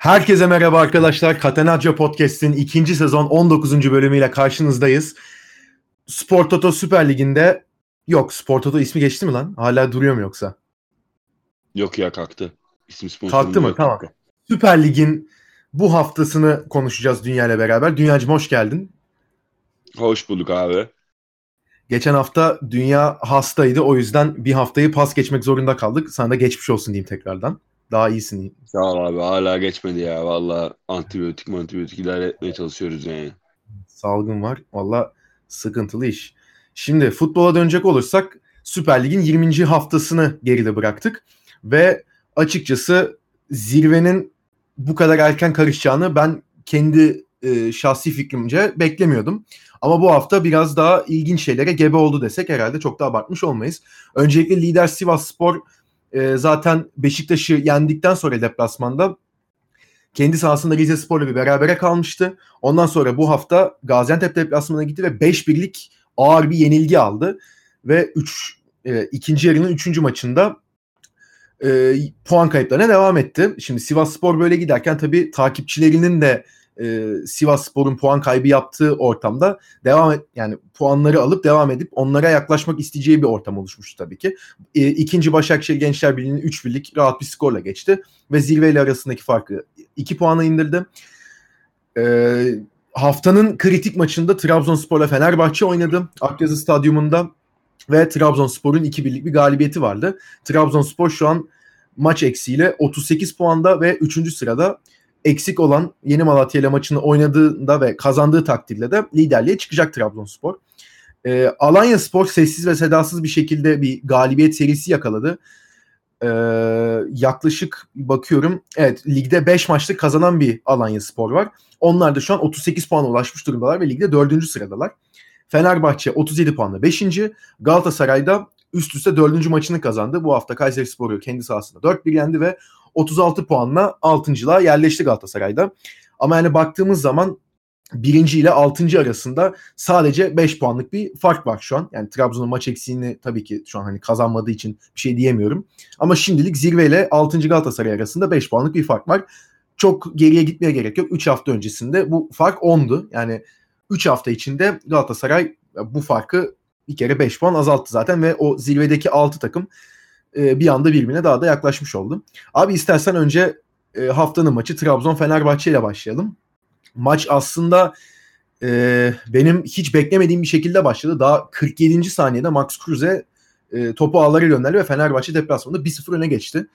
Herkese merhaba arkadaşlar. Catenaccio Podcast'in ikinci sezon 19. bölümüyle karşınızdayız. Spor Toto Süper Ligi'nde yok Spor Toto ismi geçti mi lan? Hala duruyor mu yoksa? Yok ya kalktı. İsim Kalktı mı? Tamam. Süper Lig'in bu haftasını konuşacağız Dünya ile beraber. Dünyacım hoş geldin. Hoş bulduk abi. Geçen hafta Dünya hastaydı. O yüzden bir haftayı pas geçmek zorunda kaldık. Sana da geçmiş olsun diyeyim tekrardan. Daha iyisin. Sağ ol abi hala geçmedi ya. Valla antibiyotik antibiyotik idare etmeye çalışıyoruz yani. Salgın var. Valla sıkıntılı iş. Şimdi futbola dönecek olursak Süper Lig'in 20. haftasını geride bıraktık. Ve açıkçası zirvenin bu kadar erken karışacağını ben kendi e, şahsi fikrimce beklemiyordum. Ama bu hafta biraz daha ilginç şeylere gebe oldu desek herhalde çok da abartmış olmayız. Öncelikle lider Sivas Spor e, zaten Beşiktaş'ı yendikten sonra deplasmanda kendi sahasında Rize Spor'la bir berabere kalmıştı. Ondan sonra bu hafta Gaziantep deplasmanına gitti ve 5 birlik ağır bir yenilgi aldı. Ve 3 e, ikinci yarının 3. maçında e, puan kayıplarına devam etti. Şimdi Sivas Spor böyle giderken tabii takipçilerinin de e, Sivas Spor'un puan kaybı yaptığı ortamda devam et yani puanları alıp devam edip onlara yaklaşmak isteyeceği bir ortam oluşmuştu tabii ki. E, ikinci Başakşehir Gençler Birliği'nin 3 birlik rahat bir skorla geçti ve zirveyle arasındaki farkı 2 puana indirdi. E, haftanın kritik maçında Trabzonspor'la Fenerbahçe oynadı. Akyazı Stadyumunda ve Trabzonspor'un 2 birlik bir galibiyeti vardı. Trabzonspor şu an maç eksiğiyle 38 puanda ve 3. sırada eksik olan Yeni Malatya ile maçını oynadığında ve kazandığı takdirde de liderliğe çıkacak Trabzonspor. E, Alanya Spor sessiz ve sedasız bir şekilde bir galibiyet serisi yakaladı. E, yaklaşık bakıyorum evet ligde 5 maçta kazanan bir Alanya Spor var. Onlar da şu an 38 puana ulaşmış durumdalar ve ligde 4. sıradalar. Fenerbahçe 37 puanla 5. Galatasaray'da üst üste 4. maçını kazandı. Bu hafta Kayseri Sporu kendi sahasında 4-1 yendi ve 36 puanla 6.lığa yerleşti Galatasaray'da. Ama yani baktığımız zaman birinci ile altıncı arasında sadece 5 puanlık bir fark var şu an. Yani Trabzon'un maç eksiğini tabii ki şu an hani kazanmadığı için bir şey diyemiyorum. Ama şimdilik zirve ile 6. Galatasaray arasında 5 puanlık bir fark var. Çok geriye gitmeye gerek yok. 3 hafta öncesinde bu fark 10'du. Yani 3 hafta içinde Galatasaray bu farkı bir kere 5 puan azalttı zaten ve o zirvedeki 6 takım e, bir anda birbirine daha da yaklaşmış oldu. Abi istersen önce e, haftanın maçı Trabzon Fenerbahçe ile başlayalım. Maç aslında e, benim hiç beklemediğim bir şekilde başladı. Daha 47. saniyede Max Kruse e, topu ağlara gönderdi ve Fenerbahçe deplasmanında 1-0 öne geçti.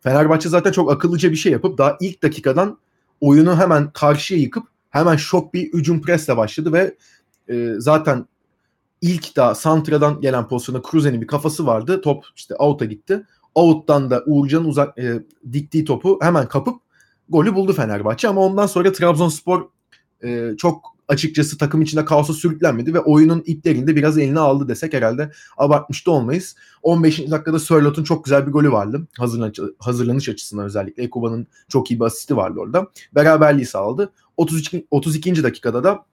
Fenerbahçe zaten çok akıllıca bir şey yapıp daha ilk dakikadan oyunu hemen karşıya yıkıp hemen şok bir hücum presle başladı ve e, zaten ilk da Santra'dan gelen pozisyonda Cruze'nin bir kafası vardı. Top işte out'a gitti. Out'tan da Uğurcan'ın uzak e, diktiği topu hemen kapıp golü buldu Fenerbahçe ama ondan sonra Trabzonspor e, çok açıkçası takım içinde kaosa sürüklenmedi ve oyunun iplerini biraz eline aldı desek herhalde abartmış da olmayız. 15. dakikada Sörlot'un çok güzel bir golü vardı. Hazırlanış, hazırlanış açısından özellikle. Ekuba'nın çok iyi bir asisti vardı orada. Beraberliği sağladı. 32. 32. dakikada da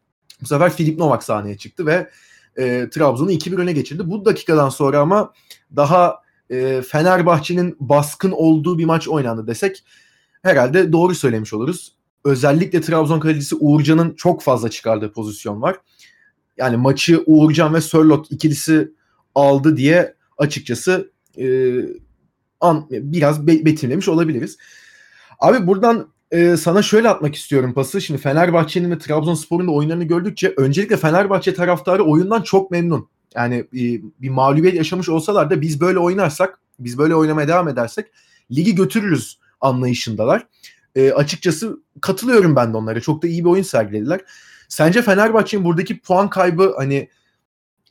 bu sefer Filip Novak sahneye çıktı ve e, Trabzon'u 2-1 öne geçirdi. Bu dakikadan sonra ama daha e, Fenerbahçe'nin baskın olduğu bir maç oynandı desek herhalde doğru söylemiş oluruz. Özellikle Trabzon kalecisi Uğurcan'ın çok fazla çıkardığı pozisyon var. Yani maçı Uğurcan ve Sörlot ikilisi aldı diye açıkçası e, an, biraz be, betimlemiş olabiliriz. Abi buradan e, sana şöyle atmak istiyorum pası. Şimdi Fenerbahçe'nin ve Trabzonspor'un da oyunlarını gördükçe öncelikle Fenerbahçe taraftarı oyundan çok memnun. Yani e, bir mağlubiyet yaşamış olsalar da biz böyle oynarsak, biz böyle oynamaya devam edersek ligi götürürüz anlayışındalar. E, açıkçası katılıyorum ben de onlara. Çok da iyi bir oyun sergilediler. Sence Fenerbahçe'nin buradaki puan kaybı hani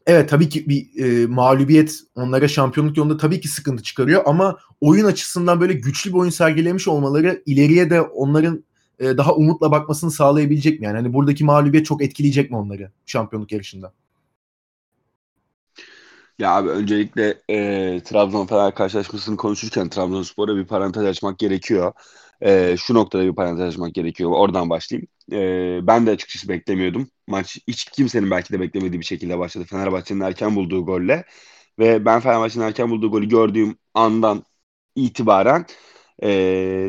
evet tabii ki bir e, mağlubiyet onlara şampiyonluk yolunda tabii ki sıkıntı çıkarıyor ama oyun açısından böyle güçlü bir oyun sergilemiş olmaları ileriye de onların e, daha umutla bakmasını sağlayabilecek mi? Yani hani buradaki mağlubiyet çok etkileyecek mi onları şampiyonluk yarışında? Ya abi öncelikle e, Trabzon Fener karşılaşmasını konuşurken Trabzonspor'a bir parantez açmak gerekiyor. E, şu noktada bir parantez açmak gerekiyor. Oradan başlayayım. E, ben de açıkçası beklemiyordum. Maç hiç kimsenin belki de beklemediği bir şekilde başladı. Fenerbahçe'nin erken bulduğu golle. Ve ben Fenerbahçe'nin erken bulduğu golü gördüğüm andan itibaren e,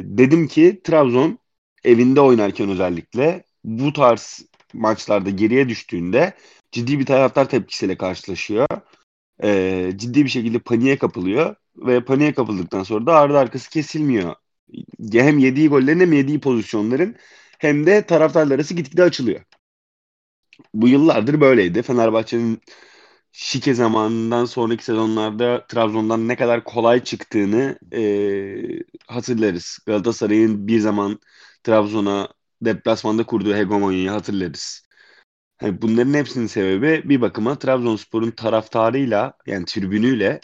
dedim ki Trabzon evinde oynarken özellikle bu tarz maçlarda geriye düştüğünde ciddi bir taraftar tepkisiyle karşılaşıyor. Ee, ciddi bir şekilde paniğe kapılıyor ve paniğe kapıldıktan sonra da ardı arkası kesilmiyor. Hem yediği gollerin hem yediği pozisyonların hem de taraftarlar arası gitgide açılıyor. Bu yıllardır böyleydi. Fenerbahçe'nin şike zamanından sonraki sezonlarda Trabzon'dan ne kadar kolay çıktığını e, hatırlarız. Galatasaray'ın bir zaman Trabzon'a deplasmanda kurduğu hegemonyayı hatırlarız. Yani bunların hepsinin sebebi bir bakıma Trabzonspor'un taraftarıyla yani tribünüyle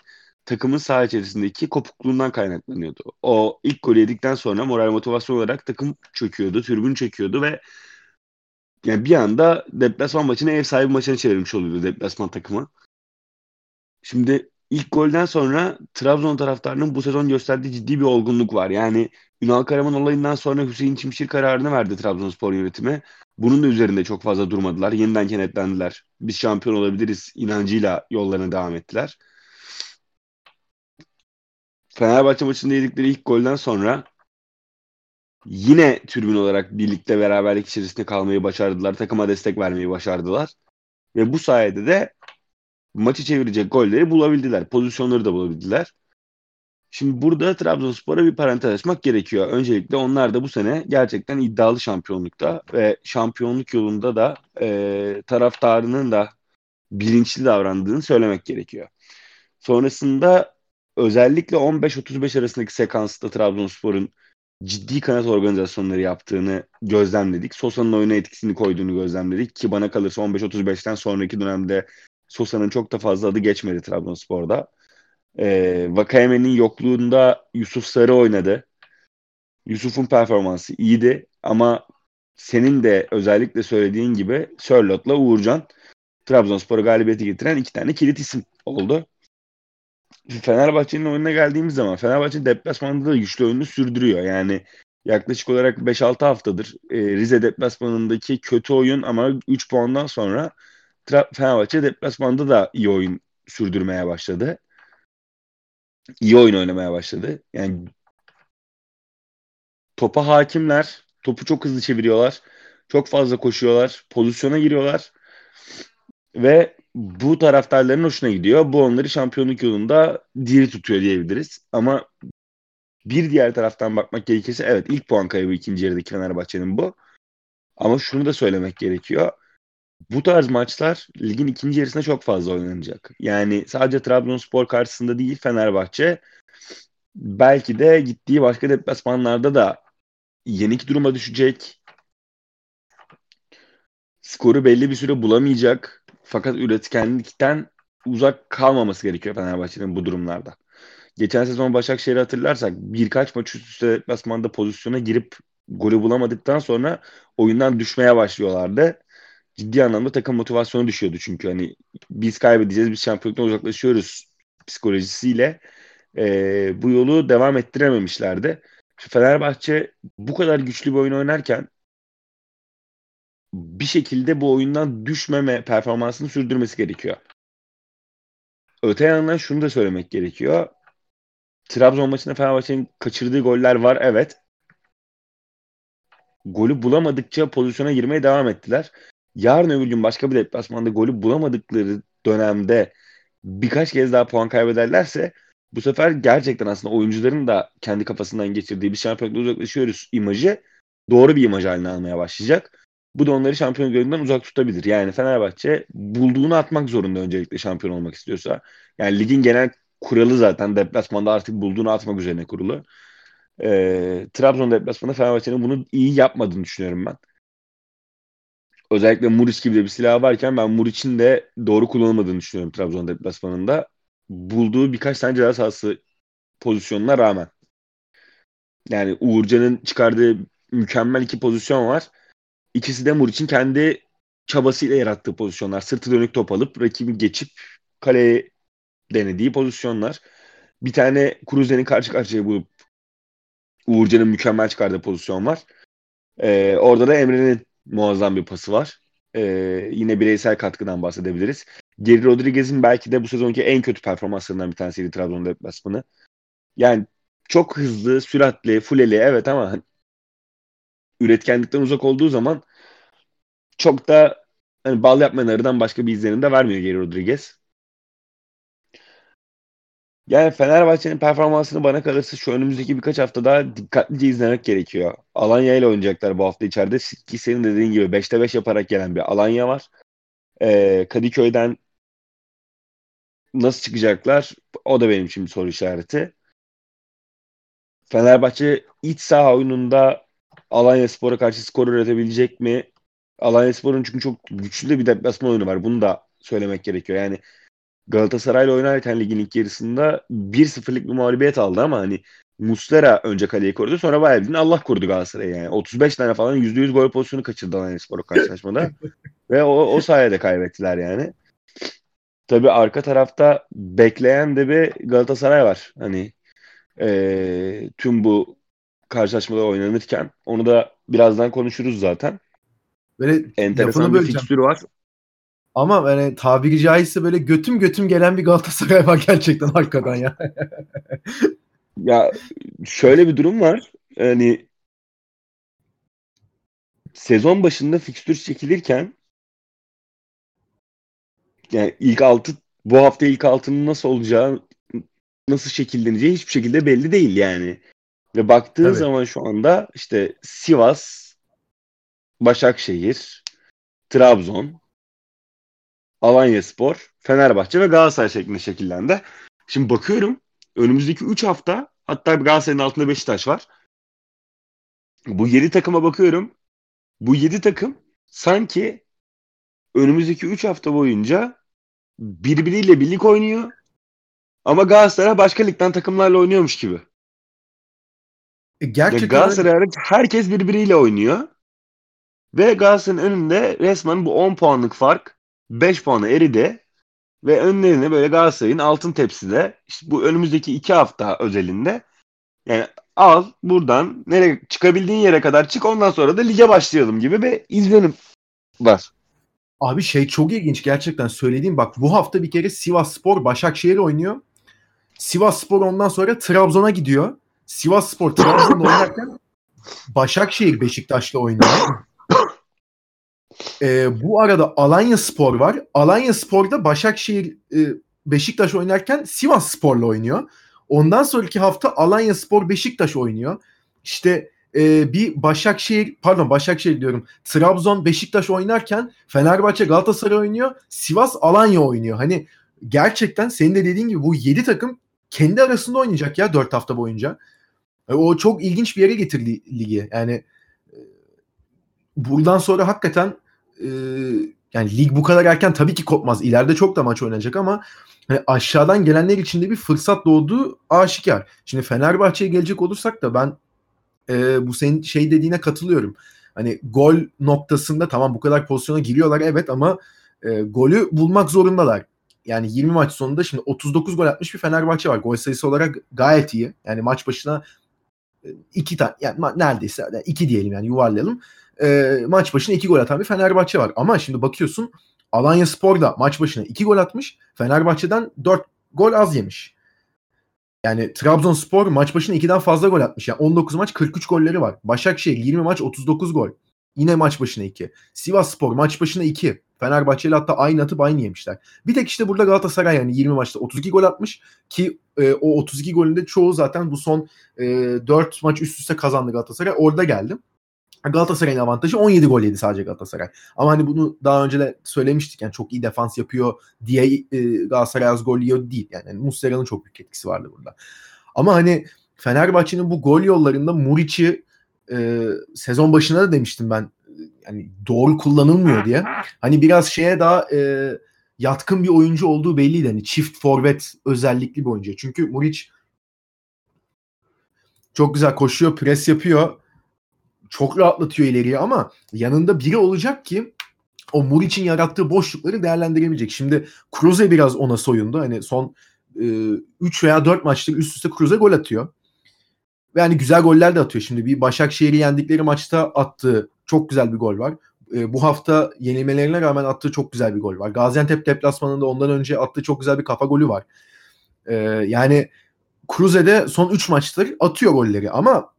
takımın saha içerisindeki kopukluğundan kaynaklanıyordu. O ilk golü yedikten sonra moral motivasyon olarak takım çöküyordu, tribün çöküyordu ve yani bir anda deplasman maçını ev sahibi maçına çevirmiş oluyordu deplasman takımı. Şimdi ilk golden sonra Trabzon taraftarının bu sezon gösterdiği ciddi bir olgunluk var. Yani Ünal Karaman olayından sonra Hüseyin Çimşir kararını verdi Trabzonspor yönetimi. Bunun da üzerinde çok fazla durmadılar. Yeniden kenetlendiler. Biz şampiyon olabiliriz inancıyla yollarına devam ettiler. Fenerbahçe maçında yedikleri ilk golden sonra yine tribün olarak birlikte beraberlik içerisinde kalmayı başardılar. Takıma destek vermeyi başardılar. Ve bu sayede de maçı çevirecek golleri bulabildiler. Pozisyonları da bulabildiler. Şimdi burada Trabzonspor'a bir parantez açmak gerekiyor. Öncelikle onlar da bu sene gerçekten iddialı şampiyonlukta ve şampiyonluk yolunda da e, taraftarının da bilinçli davrandığını söylemek gerekiyor. Sonrasında özellikle 15-35 arasındaki sekansta Trabzonspor'un ciddi kanat organizasyonları yaptığını gözlemledik. Sosa'nın oyuna etkisini koyduğunu gözlemledik ki bana kalırsa 15-35'ten sonraki dönemde Sosa'nın çok da fazla adı geçmedi Trabzonspor'da. Ee, Vakayeme'nin yokluğunda Yusuf Sarı oynadı. Yusuf'un performansı iyiydi ama senin de özellikle söylediğin gibi Sörlot'la Uğurcan Trabzonspor'a galibiyeti getiren iki tane kilit isim oldu. Fenerbahçe'nin oyununa geldiğimiz zaman Fenerbahçe deplasmanda da güçlü oyunu sürdürüyor. Yani yaklaşık olarak 5-6 haftadır e, Rize deplasmanındaki kötü oyun ama 3 puandan sonra Fenerbahçe deplasmanda da iyi oyun sürdürmeye başladı. İyi oyun oynamaya başladı. Yani topa hakimler, topu çok hızlı çeviriyorlar. Çok fazla koşuyorlar, pozisyona giriyorlar. Ve bu taraftarların hoşuna gidiyor. Bu onları şampiyonluk yolunda diri tutuyor diyebiliriz. Ama bir diğer taraftan bakmak gerekirse evet ilk puan kaybı ikinci yarıdaki Fenerbahçe'nin bu. Ama şunu da söylemek gerekiyor. Bu tarz maçlar ligin ikinci yarısında çok fazla oynanacak. Yani sadece Trabzonspor karşısında değil Fenerbahçe belki de gittiği başka deplasmanlarda da yenik duruma düşecek. Skoru belli bir süre bulamayacak. Fakat üretkenlikten uzak kalmaması gerekiyor Fenerbahçe'nin bu durumlarda. Geçen sezon Başakşehir'i hatırlarsak birkaç maç üst üste deplasmanda pozisyona girip golü bulamadıktan sonra oyundan düşmeye başlıyorlardı. Ciddi anlamda takım motivasyonu düşüyordu çünkü hani biz kaybedeceğiz, biz şampiyonluktan uzaklaşıyoruz psikolojisiyle e, bu yolu devam ettirememişlerdi. Fenerbahçe bu kadar güçlü bir oyun oynarken bir şekilde bu oyundan düşmeme performansını sürdürmesi gerekiyor. Öte yandan şunu da söylemek gerekiyor. Trabzon maçında Fenerbahçe'nin kaçırdığı goller var evet. Golü bulamadıkça pozisyona girmeye devam ettiler. Yarın öbür gün başka bir deplasmanda golü bulamadıkları dönemde birkaç kez daha puan kaybederlerse bu sefer gerçekten aslında oyuncuların da kendi kafasından geçirdiği bir şampiyonlukla uzaklaşıyoruz imajı doğru bir imaj haline almaya başlayacak. Bu da onları şampiyon görevinden uzak tutabilir. Yani Fenerbahçe bulduğunu atmak zorunda öncelikle şampiyon olmak istiyorsa. Yani ligin genel kuralı zaten deplasmanda artık bulduğunu atmak üzerine kurulu. Ee, Trabzon deplasmanda Fenerbahçe'nin bunu iyi yapmadığını düşünüyorum ben. Özellikle Muriç gibi de bir silah varken ben Muriç'in de doğru kullanılmadığını düşünüyorum Trabzon deplasmanında. Bulduğu birkaç tane ceza sahası pozisyonuna rağmen. Yani Uğurcan'ın çıkardığı mükemmel iki pozisyon var. İkisi de Muriç'in kendi çabasıyla yarattığı pozisyonlar. Sırtı dönük top alıp rakibi geçip kaleye denediği pozisyonlar. Bir tane Kruse'nin karşı karşıya bulup Uğurcan'ın mükemmel çıkardığı pozisyon var. Ee, orada da Emre'nin muazzam bir pası var. Ee, yine bireysel katkıdan bahsedebiliriz. Geri Rodriguez'in belki de bu sezonki en kötü performanslarından bir tanesiydi Trabzon deplasmanı. Yani çok hızlı, süratli, fuleli evet ama üretkenlikten uzak olduğu zaman çok da hani bal yapmayan arıdan başka bir izlenim de vermiyor Geri Rodriguez. Yani Fenerbahçe'nin performansını bana kalırsa şu önümüzdeki birkaç hafta daha dikkatlice izlemek gerekiyor. Alanya ile oynayacaklar bu hafta içeride. Ki senin dediğin gibi 5'te 5 yaparak gelen bir Alanya var. Ee, Kadıköy'den nasıl çıkacaklar? O da benim bir soru işareti. Fenerbahçe iç saha oyununda Alanya Spor'a karşı skor üretebilecek mi? Alanya Spor'un çünkü çok güçlü de bir deplasman oyunu var. Bunu da söylemek gerekiyor. Yani Galatasaray'la oynarken ligin ilk yarısında 1-0'lık bir mağlubiyet aldı ama hani Muslera önce kaleyi korudu sonra bayağı bildiğin Allah korudu Galatasaray'ı yani. 35 tane falan %100 gol pozisyonu kaçırdı Alanya Spor karşılaşmada. Ve o, o sayede kaybettiler yani. Tabii arka tarafta bekleyen de bir Galatasaray var. Hani e, tüm bu karşılaşmada oynanırken. Onu da birazdan konuşuruz zaten. Böyle Enteresan bir fikstürü var. Ama yani tabiri caizse böyle götüm götüm gelen bir Galatasaray var gerçekten arkadan ya. ya şöyle bir durum var. Yani sezon başında fikstür çekilirken yani ilk altı bu hafta ilk altının nasıl olacağı nasıl şekilleneceği hiçbir şekilde belli değil yani. Ve baktığın Tabii. zaman şu anda işte Sivas, Başakşehir, Trabzon, Alanya Spor, Fenerbahçe ve Galatasaray şeklinde şekillendi. Şimdi bakıyorum önümüzdeki 3 hafta hatta Galatasaray'ın altında Beşiktaş var. Bu 7 takıma bakıyorum. Bu 7 takım sanki önümüzdeki 3 hafta boyunca birbiriyle birlik oynuyor. Ama Galatasaray başka ligden takımlarla oynuyormuş gibi. E gerçekten Galatasaray hariç herkes birbiriyle oynuyor. Ve Galatasaray'ın önünde resmen bu 10 puanlık fark 5 puanı eridi. Ve önlerine böyle Galatasaray'ın altın tepside işte bu önümüzdeki 2 hafta özelinde yani al buradan nereye çıkabildiğin yere kadar çık ondan sonra da lige başlayalım gibi bir izlenim var. Abi şey çok ilginç gerçekten söylediğim bak bu hafta bir kere Sivas Spor Başakşehir oynuyor. Sivas Spor ondan sonra Trabzon'a gidiyor. Sivas Spor Trabzon'da oynarken Başakşehir Beşiktaş'la oynuyor. Ee, bu arada Alanya Spor var. Alanya Spor'da Başakşehir e, Beşiktaş oynarken Sivas Spor'la oynuyor. Ondan sonraki hafta Alanya Spor Beşiktaş oynuyor. İşte e, bir Başakşehir pardon Başakşehir diyorum. Trabzon Beşiktaş oynarken Fenerbahçe Galatasaray oynuyor. Sivas Alanya oynuyor. Hani gerçekten senin de dediğin gibi bu 7 takım kendi arasında oynayacak ya 4 hafta boyunca. E, o çok ilginç bir yere getirdi ligi. Yani e, buradan sonra hakikaten e, yani lig bu kadar erken tabii ki kopmaz. İleride çok da maç oynanacak ama hani aşağıdan gelenler için de bir fırsat doğduğu aşikar. Şimdi Fenerbahçe'ye gelecek olursak da ben e, bu senin şey dediğine katılıyorum. Hani gol noktasında tamam bu kadar pozisyona giriyorlar evet ama e, golü bulmak zorundalar. Yani 20 maç sonunda şimdi 39 gol atmış bir Fenerbahçe var. Gol sayısı olarak gayet iyi. Yani maç başına e, iki tane yani neredeyse iki diyelim yani yuvarlayalım. E, maç başına iki gol atan bir Fenerbahçe var. Ama şimdi bakıyorsun Alanya Spor da maç başına iki gol atmış. Fenerbahçe'den dört gol az yemiş. Yani Trabzonspor maç başına 2'den fazla gol atmış. Yani 19 maç 43 golleri var. Başakşehir 20 maç 39 gol. Yine maç başına 2. Sivas Spor maç başına 2. Fenerbahçe ile hatta aynı atıp aynı yemişler. Bir tek işte burada Galatasaray yani 20 maçta 32 gol atmış ki e, o 32 golünde çoğu zaten bu son e, 4 maç üst üste kazandı Galatasaray. Orada geldi. Galatasaray'ın avantajı 17 gol yedi sadece Galatasaray. Ama hani bunu daha önce de söylemiştik. Yani çok iyi defans yapıyor diye e, Galatasaray az gol yiyor değil. Yani, yani Muslera'nın çok büyük etkisi vardı burada. Ama hani Fenerbahçe'nin bu gol yollarında Muriç'i e, sezon başında da demiştim ben yani doğru kullanılmıyor diye. Hani biraz şeye daha e, yatkın bir oyuncu olduğu belliydi. Hani çift forvet özellikli bir oyuncu. Çünkü Muriç çok güzel koşuyor, pres yapıyor çok rahatlatıyor ileriye ama yanında biri olacak ki o Muriç'in yarattığı boşlukları değerlendirebilecek. Şimdi Cruze biraz ona soyundu. Hani son 3 e, veya 4 maçtır üst üste Cruze gol atıyor. Ve hani güzel goller de atıyor. Şimdi bir Başakşehir'i yendikleri maçta attığı çok güzel bir gol var. E, bu hafta yenilmelerine rağmen attığı çok güzel bir gol var. Gaziantep deplasmanında ondan önce attığı çok güzel bir kafa golü var. E, yani Cruze'de son 3 maçtır atıyor golleri ama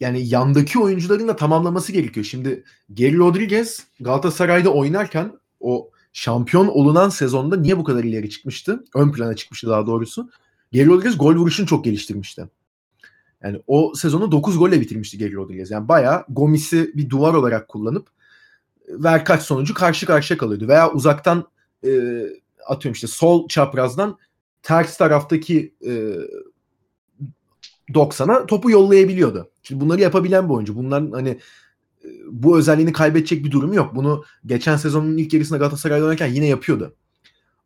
yani yandaki oyuncuların da tamamlaması gerekiyor. Şimdi Geri Rodriguez Galatasaray'da oynarken o şampiyon olunan sezonda niye bu kadar ileri çıkmıştı? Ön plana çıkmıştı daha doğrusu. Geri Rodriguez gol vuruşunu çok geliştirmişti. Yani o sezonu 9 golle bitirmişti Geri Rodriguez. Yani bayağı Gomis'i bir duvar olarak kullanıp ver kaç sonucu karşı karşıya kalıyordu. Veya uzaktan e, atıyorum işte sol çaprazdan ters taraftaki e, 90'a topu yollayabiliyordu. Şimdi bunları yapabilen bir oyuncu. Bunların hani e, bu özelliğini kaybedecek bir durumu yok. Bunu geçen sezonun ilk yarısında Galatasaray'da oynarken yine yapıyordu.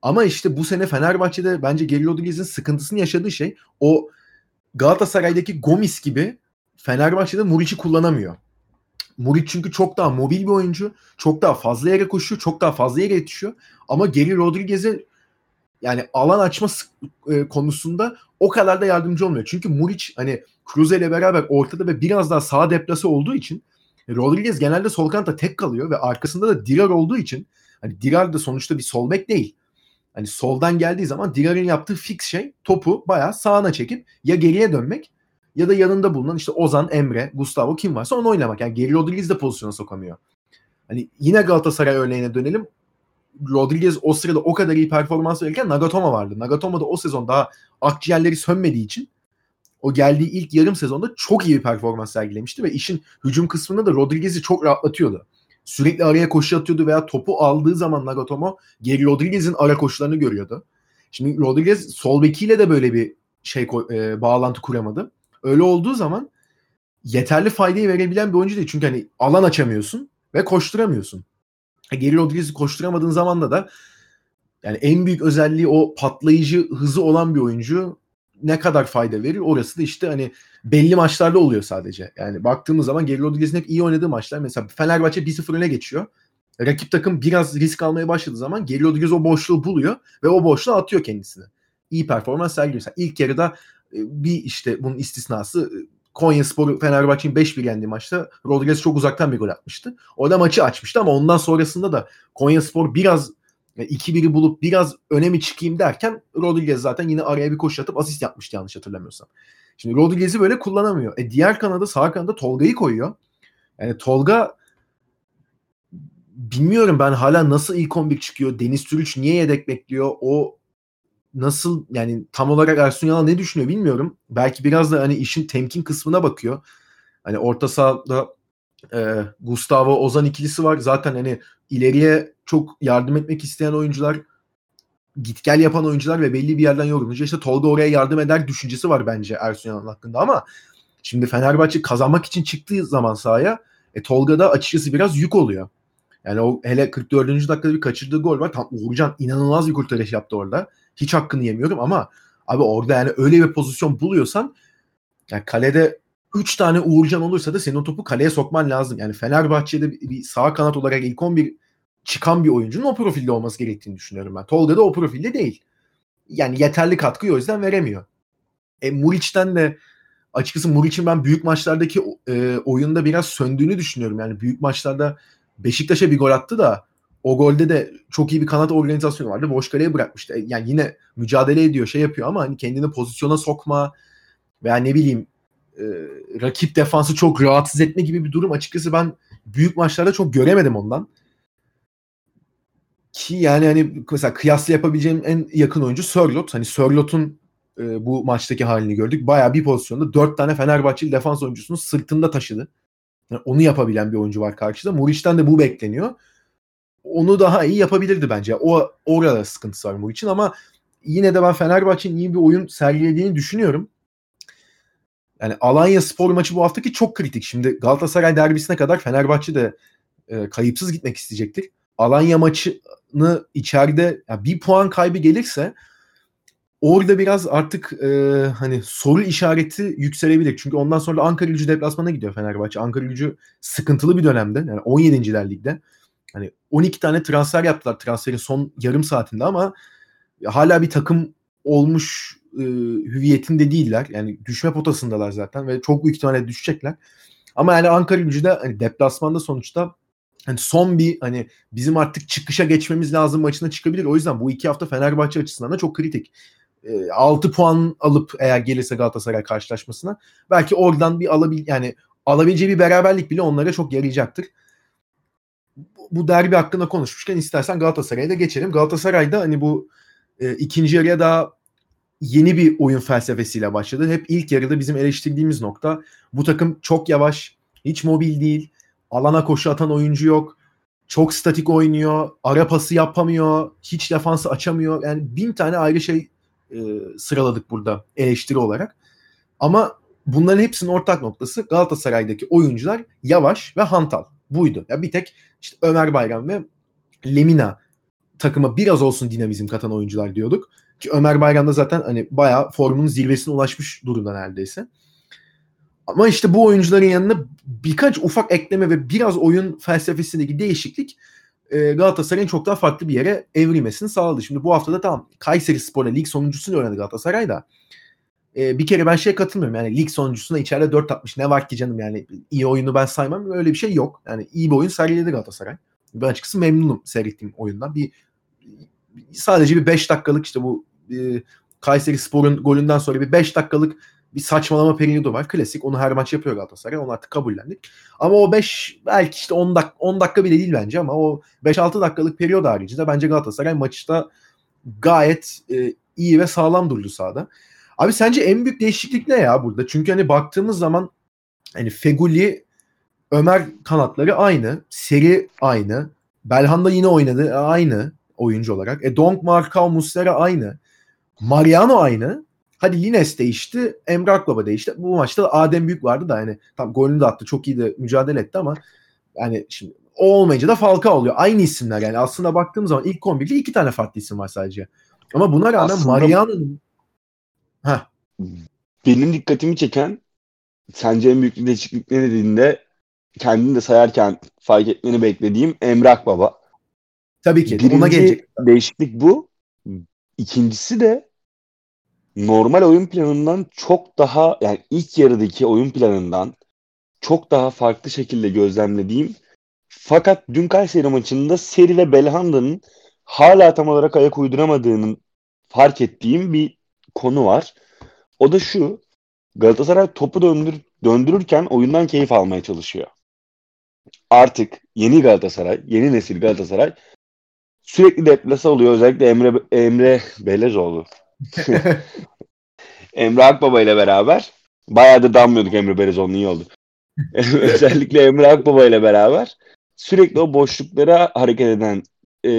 Ama işte bu sene Fenerbahçe'de bence Geri Rodriguez'in sıkıntısını yaşadığı şey o Galatasaray'daki Gomis gibi Fenerbahçe'de Muriç'i kullanamıyor. Muriç çünkü çok daha mobil bir oyuncu. Çok daha fazla yere koşuyor. Çok daha fazla yere yetişiyor. Ama Geri Rodriguez'e yani alan açma e, konusunda o kadar da yardımcı olmuyor. Çünkü Muriç hani Cruze ile beraber ortada ve biraz daha sağ deplası olduğu için Rodriguez genelde sol kanatta tek kalıyor ve arkasında da Dirar olduğu için hani Dirar da sonuçta bir sol bek değil. Hani soldan geldiği zaman Dirar'ın yaptığı fix şey topu bayağı sağına çekip ya geriye dönmek ya da yanında bulunan işte Ozan, Emre, Gustavo kim varsa onu oynamak. Yani geri Rodriguez de pozisyona sokamıyor. Hani yine Galatasaray örneğine dönelim. Rodriguez o sırada o kadar iyi performans verirken Nagatomo vardı. Nagatomo da o sezon daha akciğerleri sönmediği için o geldiği ilk yarım sezonda çok iyi bir performans sergilemişti ve işin hücum kısmında da Rodriguez'i çok rahatlatıyordu. Sürekli araya koşu atıyordu veya topu aldığı zaman Nagatomo geri Rodriguez'in ara koşularını görüyordu. Şimdi Rodriguez sol bekiyle de böyle bir şey e, bağlantı kuramadı. Öyle olduğu zaman yeterli faydayı verebilen bir oyuncu değil. Çünkü hani alan açamıyorsun ve koşturamıyorsun. Geri Rodriguez'i koşturamadığın zaman da da yani en büyük özelliği o patlayıcı hızı olan bir oyuncu ne kadar fayda verir orası da işte hani belli maçlarda oluyor sadece. Yani baktığımız zaman Geri Rodriguez'in hep iyi oynadığı maçlar mesela Fenerbahçe 1-0 öne geçiyor. Rakip takım biraz risk almaya başladığı zaman Geri Rodriguez o boşluğu buluyor ve o boşluğa atıyor kendisini. İyi performans sergiliyor. Mesela ilk yarıda e, bir işte bunun istisnası e, Konya Spor Fenerbahçe'nin 5-1 yendiği maçta Rodriguez çok uzaktan bir gol atmıştı. Orada maçı açmıştı ama ondan sonrasında da Konya Spor biraz 2-1'i e, bulup biraz öne mi çıkayım derken Rodriguez zaten yine araya bir koşu atıp asist yapmıştı yanlış hatırlamıyorsam. Şimdi Rodriguez'i böyle kullanamıyor. E diğer kanada sağ kanada Tolga'yı koyuyor. Yani Tolga bilmiyorum ben hala nasıl ilk 11 çıkıyor. Deniz Türüç niye yedek bekliyor? O nasıl yani tam olarak Ersun Yanal ne düşünüyor bilmiyorum. Belki biraz da hani işin temkin kısmına bakıyor. Hani orta sahada e, Gustavo Ozan ikilisi var. Zaten hani ileriye çok yardım etmek isteyen oyuncular git gel yapan oyuncular ve belli bir yerden yorulunca işte Tolga oraya yardım eder düşüncesi var bence Ersun Yanal hakkında ama şimdi Fenerbahçe kazanmak için çıktığı zaman sahaya e, Tolga'da açıkçası biraz yük oluyor. Yani o hele 44. dakikada bir kaçırdığı gol var. Tam Uğurcan inanılmaz bir kurtarış yaptı orada. Hiç hakkını yemiyorum ama abi orada yani öyle bir pozisyon buluyorsan yani kalede 3 tane Uğurcan olursa da senin o topu kaleye sokman lazım. Yani Fenerbahçe'de bir sağ kanat olarak ilk 11 çıkan bir oyuncunun o profilde olması gerektiğini düşünüyorum ben. Tolga da o profilde değil. Yani yeterli katkıyı o yüzden veremiyor. E Muriç'ten de açıkçası Muriç'in ben büyük maçlardaki e, oyunda biraz söndüğünü düşünüyorum. Yani büyük maçlarda Beşiktaş'a bir gol attı da o golde de çok iyi bir kanat organizasyonu vardı. Boş kaleye bırakmıştı. E, yani yine mücadele ediyor, şey yapıyor ama hani kendini pozisyona sokma veya ne bileyim e, rakip defansı çok rahatsız etme gibi bir durum açıkçası ben büyük maçlarda çok göremedim ondan. Ki yani hani mesela kıyasla yapabileceğim en yakın oyuncu Sörlot. Hani Sörlot'un e, bu maçtaki halini gördük. Baya bir pozisyonda dört tane Fenerbahçeli defans oyuncusunu sırtında taşıdı. Yani onu yapabilen bir oyuncu var karşıda. Muriç'ten de bu bekleniyor. Onu daha iyi yapabilirdi bence. O orada sıkıntısı var Muriç'in ama yine de ben Fenerbahçe'nin iyi bir oyun sergilediğini düşünüyorum. Yani Alanya Spor maçı bu haftaki çok kritik. Şimdi Galatasaray derbisine kadar Fenerbahçe de e, kayıpsız gitmek isteyecektir. Alanya maçını içeride yani bir puan kaybı gelirse orada biraz artık e, hani soru işareti yükselebilir. Çünkü ondan sonra Ankara Gücü deplasmana gidiyor Fenerbahçe. Ankara Gücü sıkıntılı bir dönemde. Yani 17. ligde. Hani 12 tane transfer yaptılar transferin son yarım saatinde ama hala bir takım olmuş e, hüviyetinde değiller. Yani düşme potasındalar zaten ve çok büyük ihtimalle düşecekler. Ama yani Ankara gücü de hani deplasmanda sonuçta hani son bir hani bizim artık çıkışa geçmemiz lazım maçına çıkabilir. O yüzden bu iki hafta Fenerbahçe açısından da çok kritik. E, 6 puan alıp eğer gelirse Galatasaray karşılaşmasına belki oradan bir alabil yani alabileceği bir beraberlik bile onlara çok yarayacaktır. Bu derbi hakkında konuşmuşken istersen Galatasaray'a da geçelim. Galatasaray'da hani bu e, ikinci yarıya daha yeni bir oyun felsefesiyle başladı. Hep ilk yarıda bizim eleştirdiğimiz nokta bu takım çok yavaş, hiç mobil değil, alana koşu atan oyuncu yok, çok statik oynuyor, ara pası yapamıyor, hiç defansı açamıyor. Yani bin tane ayrı şey e, sıraladık burada eleştiri olarak. Ama bunların hepsinin ortak noktası Galatasaray'daki oyuncular yavaş ve hantal. Buydu. Ya bir tek işte Ömer Bayram ve Lemina takıma biraz olsun dinamizm katan oyuncular diyorduk. Ki Ömer Bayram da zaten hani bayağı formunun zirvesine ulaşmış durumda neredeyse. Ama işte bu oyuncuların yanına birkaç ufak ekleme ve biraz oyun felsefesindeki değişiklik e, Galatasaray'ın çok daha farklı bir yere evrilmesini sağladı. Şimdi bu haftada tamam Kayseri Spor'a lig sonuncusunu oynadı Galatasaray da. E, bir kere ben şeye katılmıyorum. Yani lig sonuncusunda içeride 4 atmış. Ne var ki canım yani iyi oyunu ben saymam. Öyle bir şey yok. Yani iyi bir oyun sergiledi Galatasaray. Ben açıkçası memnunum seyrettiğim oyundan. Bir sadece bir 5 dakikalık işte bu e, Kayseri Spor'un golünden sonra bir 5 dakikalık bir saçmalama periyodu var. Klasik. Onu her maç yapıyor Galatasaray. Onu artık kabullendik. Ama o 5 belki işte 10 dak 10 dakika bile değil bence ama o 5-6 dakikalık periyod haricinde bence Galatasaray maçta gayet e, iyi ve sağlam durdu sahada. Abi sence en büyük değişiklik ne ya burada? Çünkü hani baktığımız zaman hani Feguli Ömer kanatları aynı. Seri aynı. Belhanda yine oynadı. Aynı oyuncu olarak. E Donk, Markao, Muslera aynı. Mariano aynı. Hadi Lines değişti. Emre Akbaba değişti. Bu maçta da Adem Büyük vardı da hani tam golünü de attı. Çok iyi de mücadele etti ama yani şimdi o olmayınca da Falcao oluyor. Aynı isimler yani. Aslında baktığım zaman ilk 11'de iki tane farklı isim var sadece. Ama buna rağmen Aslında... Mariano'nun Heh. benim dikkatimi çeken sence en büyük değişiklik ne dediğinde kendini de sayarken fark etmeni beklediğim Emre Akbaba. Tabii ki. Birinci ona gelecek. değişiklik bu. İkincisi de normal oyun planından çok daha yani ilk yarıdaki oyun planından çok daha farklı şekilde gözlemlediğim fakat dün Kayseri maçında Seri ve Belhanda'nın hala tam olarak ayak uyduramadığının fark ettiğim bir konu var. O da şu. Galatasaray topu döndür, döndürürken oyundan keyif almaya çalışıyor. Artık yeni Galatasaray, yeni nesil Galatasaray sürekli deplase oluyor. Özellikle Emre Emre Belezoğlu. Emre Akbaba ile beraber bayağı da damlıyorduk Emre Belezoğlu'nun iyi oldu. Özellikle Emre Akbaba ile beraber sürekli o boşluklara hareket eden e,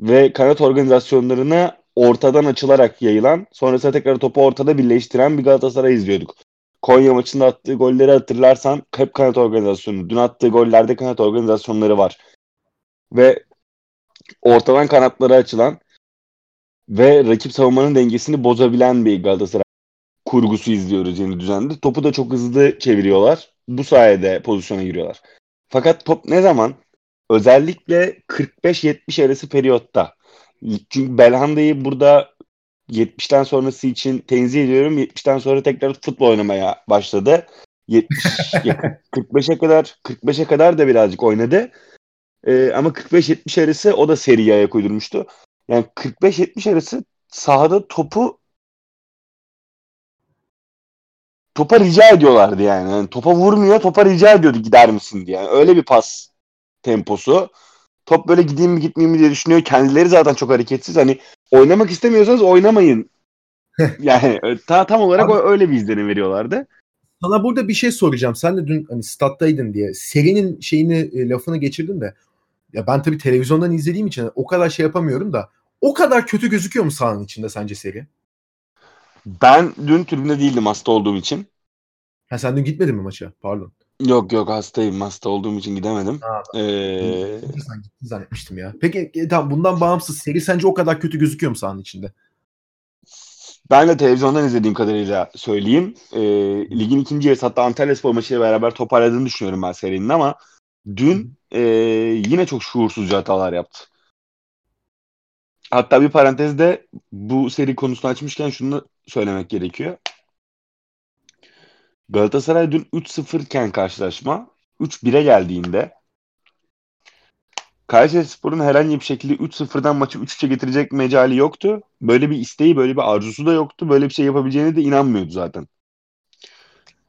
ve kanat organizasyonlarına ortadan açılarak yayılan sonrasında tekrar topu ortada birleştiren bir Galatasaray izliyorduk. Konya maçında attığı golleri hatırlarsan hep kanat organizasyonu. Dün attığı gollerde kanat organizasyonları var. Ve ortadan kanatlara açılan ve rakip savunmanın dengesini bozabilen bir Galatasaray kurgusu izliyoruz yeni düzende. Topu da çok hızlı çeviriyorlar. Bu sayede pozisyona giriyorlar. Fakat top ne zaman? Özellikle 45-70 arası periyotta. Çünkü Belhanda'yı burada 70'ten sonrası için tenzih ediyorum. 70'ten sonra tekrar futbol oynamaya başladı. 70 45'e kadar 45'e kadar da birazcık oynadı. Ee, ama 45-70 arası o da seriye ayak uydurmuştu. Yani 45-70 arası sahada topu topa rica ediyorlardı yani. yani. Topa vurmuyor, topa rica ediyordu gider misin diye. Yani öyle bir pas temposu. Top böyle gideyim mi gitmeyeyim mi diye düşünüyor. Kendileri zaten çok hareketsiz. Hani oynamak istemiyorsanız oynamayın. yani ta, tam olarak Abi, öyle bir izlenim veriyorlardı. Sana burada bir şey soracağım. Sen de dün hani stat'taydın diye. Serinin şeyini e, lafını geçirdin de. Ya ben tabii televizyondan izlediğim için o kadar şey yapamıyorum da. O kadar kötü gözüküyor mu sahanın içinde sence seri? Ben dün tribünde değildim hasta olduğum için. Ha sen dün gitmedin mi maça? Pardon. Yok yok hastayım. Hasta olduğum için gidemedim. Ha, ee... Sen gittin zannetmiştim ya. Peki e, tamam bundan bağımsız seri sence o kadar kötü gözüküyor mu sahanın içinde? Ben de televizyondan izlediğim kadarıyla söyleyeyim. E, ligin ikinci yarısı hatta Antalya Spor maçıyla beraber toparladığını düşünüyorum ben serinin ama dün e, yine çok şuursuzca hatalar yaptı. Hatta bir parantezde bu seri konusunu açmışken şunu söylemek gerekiyor. Galatasaray dün 3-0 iken karşılaşma 3-1'e geldiğinde Kayserispor'un herhangi bir şekilde 3-0'dan maçı 3-3'e getirecek mecali yoktu. Böyle bir isteği, böyle bir arzusu da yoktu. Böyle bir şey yapabileceğine de inanmıyordu zaten.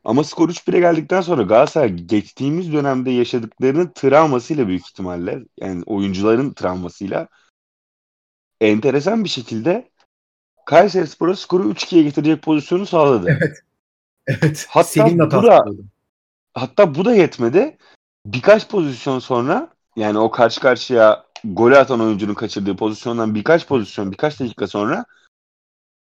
Ama skor 3-1'e geldikten sonra Galatasaray geçtiğimiz dönemde yaşadıklarının travmasıyla büyük ihtimalle yani oyuncuların travmasıyla enteresan bir şekilde Kayseri Spor'a skoru 3-2'ye getirecek pozisyonu sağladı. Evet. Evet. Hatta Senin bu da hatta bu da yetmedi. Birkaç pozisyon sonra yani o karşı karşıya gol atan oyuncunun kaçırdığı pozisyondan birkaç pozisyon birkaç dakika sonra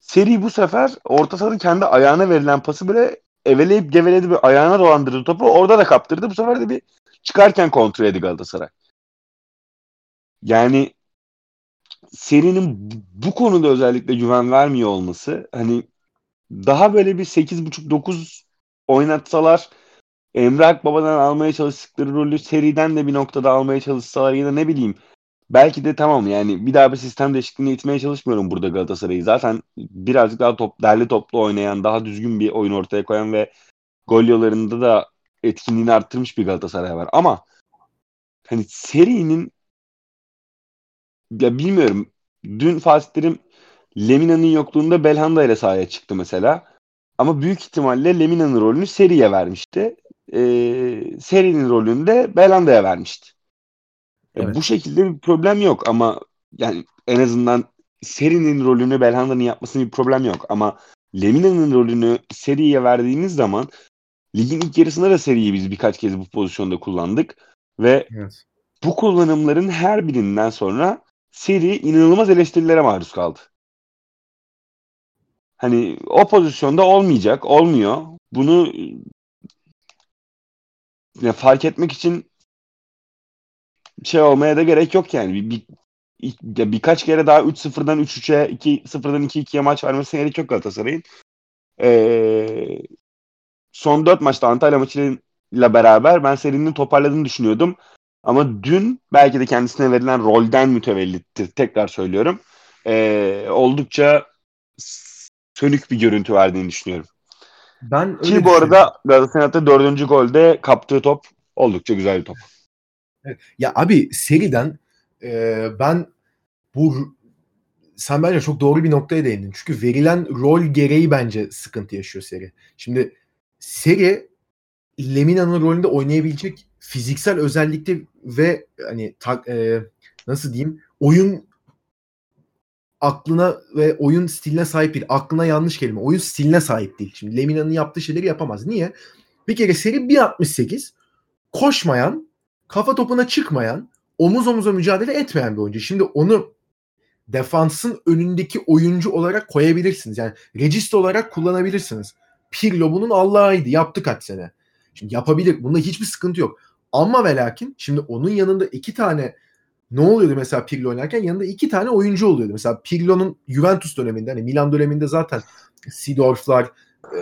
seri bu sefer orta sahanın kendi ayağına verilen pası bile eveleyip geveledi bir ayağına dolandırdı topu. Orada da kaptırdı. Bu sefer de bir çıkarken kontrol edildi Galatasaray. Yani serinin bu konuda özellikle güven vermiyor olması hani daha böyle bir 8.5-9 oynatsalar Emre Akbaba'dan almaya çalıştıkları rolü seriden de bir noktada almaya çalışsalar ya da ne bileyim belki de tamam yani bir daha bir sistem değişikliğine itmeye çalışmıyorum burada Galatasaray'ı. Zaten birazcık daha top, derli toplu oynayan, daha düzgün bir oyun ortaya koyan ve gol yollarında da etkinliğini arttırmış bir Galatasaray var. Ama hani serinin ya bilmiyorum. Dün Fatih Terim Lemina'nın yokluğunda Belhanda ile sahaya çıktı mesela. Ama büyük ihtimalle Lemina'nın rolünü Seri'ye vermişti. Ee, Seri'nin rolünü de Belhanda'ya vermişti. Evet. Bu şekilde bir problem yok ama yani en azından Seri'nin rolünü Belhanda'nın yapmasının bir problem yok. Ama Lemina'nın rolünü Seri'ye verdiğimiz zaman ligin ilk yarısında da Seri'yi biz birkaç kez bu pozisyonda kullandık. Ve evet. bu kullanımların her birinden sonra Seri inanılmaz eleştirilere maruz kaldı. Hani o pozisyonda olmayacak, olmuyor. Bunu ya fark etmek için şey olmaya da gerek yok yani. Bir, bir, bir birkaç kere daha 3-0'dan 3-3'e, 2-0'dan 2-2'ye maç vermesine gerek yok Galatasaray'ın. Ee, son 4 maçta Antalya maçıyla beraber ben serinin toparladığını düşünüyordum. Ama dün belki de kendisine verilen rolden mütevellitti. Tekrar söylüyorum. Ee, oldukça sönük bir görüntü verdiğini düşünüyorum. Ben Ki bu arada Galatasaray'ın dördüncü golde kaptığı top oldukça güzel bir top. Evet. Ya abi seriden e, ben bu sen bence çok doğru bir noktaya değindin. Çünkü verilen rol gereği bence sıkıntı yaşıyor seri. Şimdi seri Lemina'nın rolünde oynayabilecek fiziksel özellikte ve hani ta, e, nasıl diyeyim oyun aklına ve oyun stiline sahip değil. Aklına yanlış kelime. Oyun stiline sahip değil. Şimdi Lemina'nın yaptığı şeyleri yapamaz. Niye? Bir kere seri 1.68 koşmayan, kafa topuna çıkmayan, omuz omuza mücadele etmeyen bir oyuncu. Şimdi onu defansın önündeki oyuncu olarak koyabilirsiniz. Yani regist olarak kullanabilirsiniz. Pirlo bunun Allah'ıydı. Yaptı kaç sene. Şimdi yapabilir. Bunda hiçbir sıkıntı yok. Ama ve lakin şimdi onun yanında iki tane ne oluyordu mesela Pirlo oynarken yanında iki tane oyuncu oluyordu. Mesela Pirlo'nun Juventus döneminde hani Milan döneminde zaten Sidorf'lar e,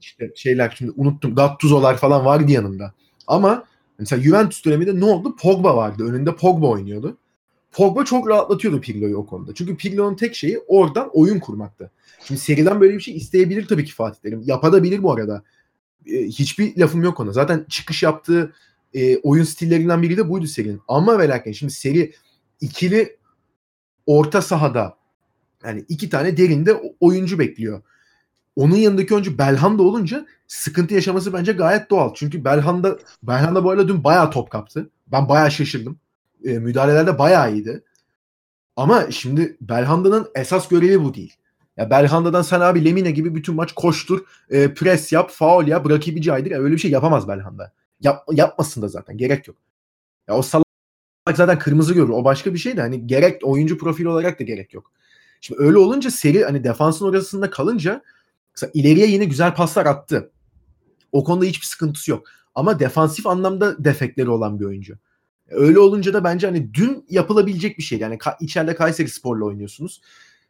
işte şeyler şimdi unuttum Gattuso'lar falan vardı yanında. Ama mesela Juventus döneminde ne oldu? Pogba vardı. Önünde Pogba oynuyordu. Pogba çok rahatlatıyordu Pirlo'yu o konuda. Çünkü Pirlo'nun tek şeyi oradan oyun kurmaktı. Şimdi seriden böyle bir şey isteyebilir tabii ki Fatih Terim. Yapabilir bu arada. E, hiçbir lafım yok ona. Zaten çıkış yaptığı e, oyun stillerinden biri de buydu serinin. Ama ve lakin şimdi seri ikili orta sahada yani iki tane derinde oyuncu bekliyor. Onun yanındaki oyuncu Belhanda olunca sıkıntı yaşaması bence gayet doğal. Çünkü Belhanda Belhanda bu arada dün bayağı top kaptı. Ben bayağı şaşırdım. E, müdahalelerde bayağı iyiydi. Ama şimdi Belhanda'nın esas görevi bu değil. Ya Belhanda'dan sen abi Lemine gibi bütün maç koştur, e, pres yap, faul yap, rakibi caydır. Ya öyle bir şey yapamaz Belhanda. Yap, yapmasın da zaten gerek yok. Ya o salak zaten kırmızı görür. O başka bir şey de hani gerek oyuncu profili olarak da gerek yok. Şimdi öyle olunca seri hani defansın orasında kalınca mesela ileriye yine güzel paslar attı. O konuda hiçbir sıkıntısı yok. Ama defansif anlamda defekleri olan bir oyuncu. Öyle olunca da bence hani dün yapılabilecek bir şey. Yani ka- içeride Kayseri Spor'la oynuyorsunuz.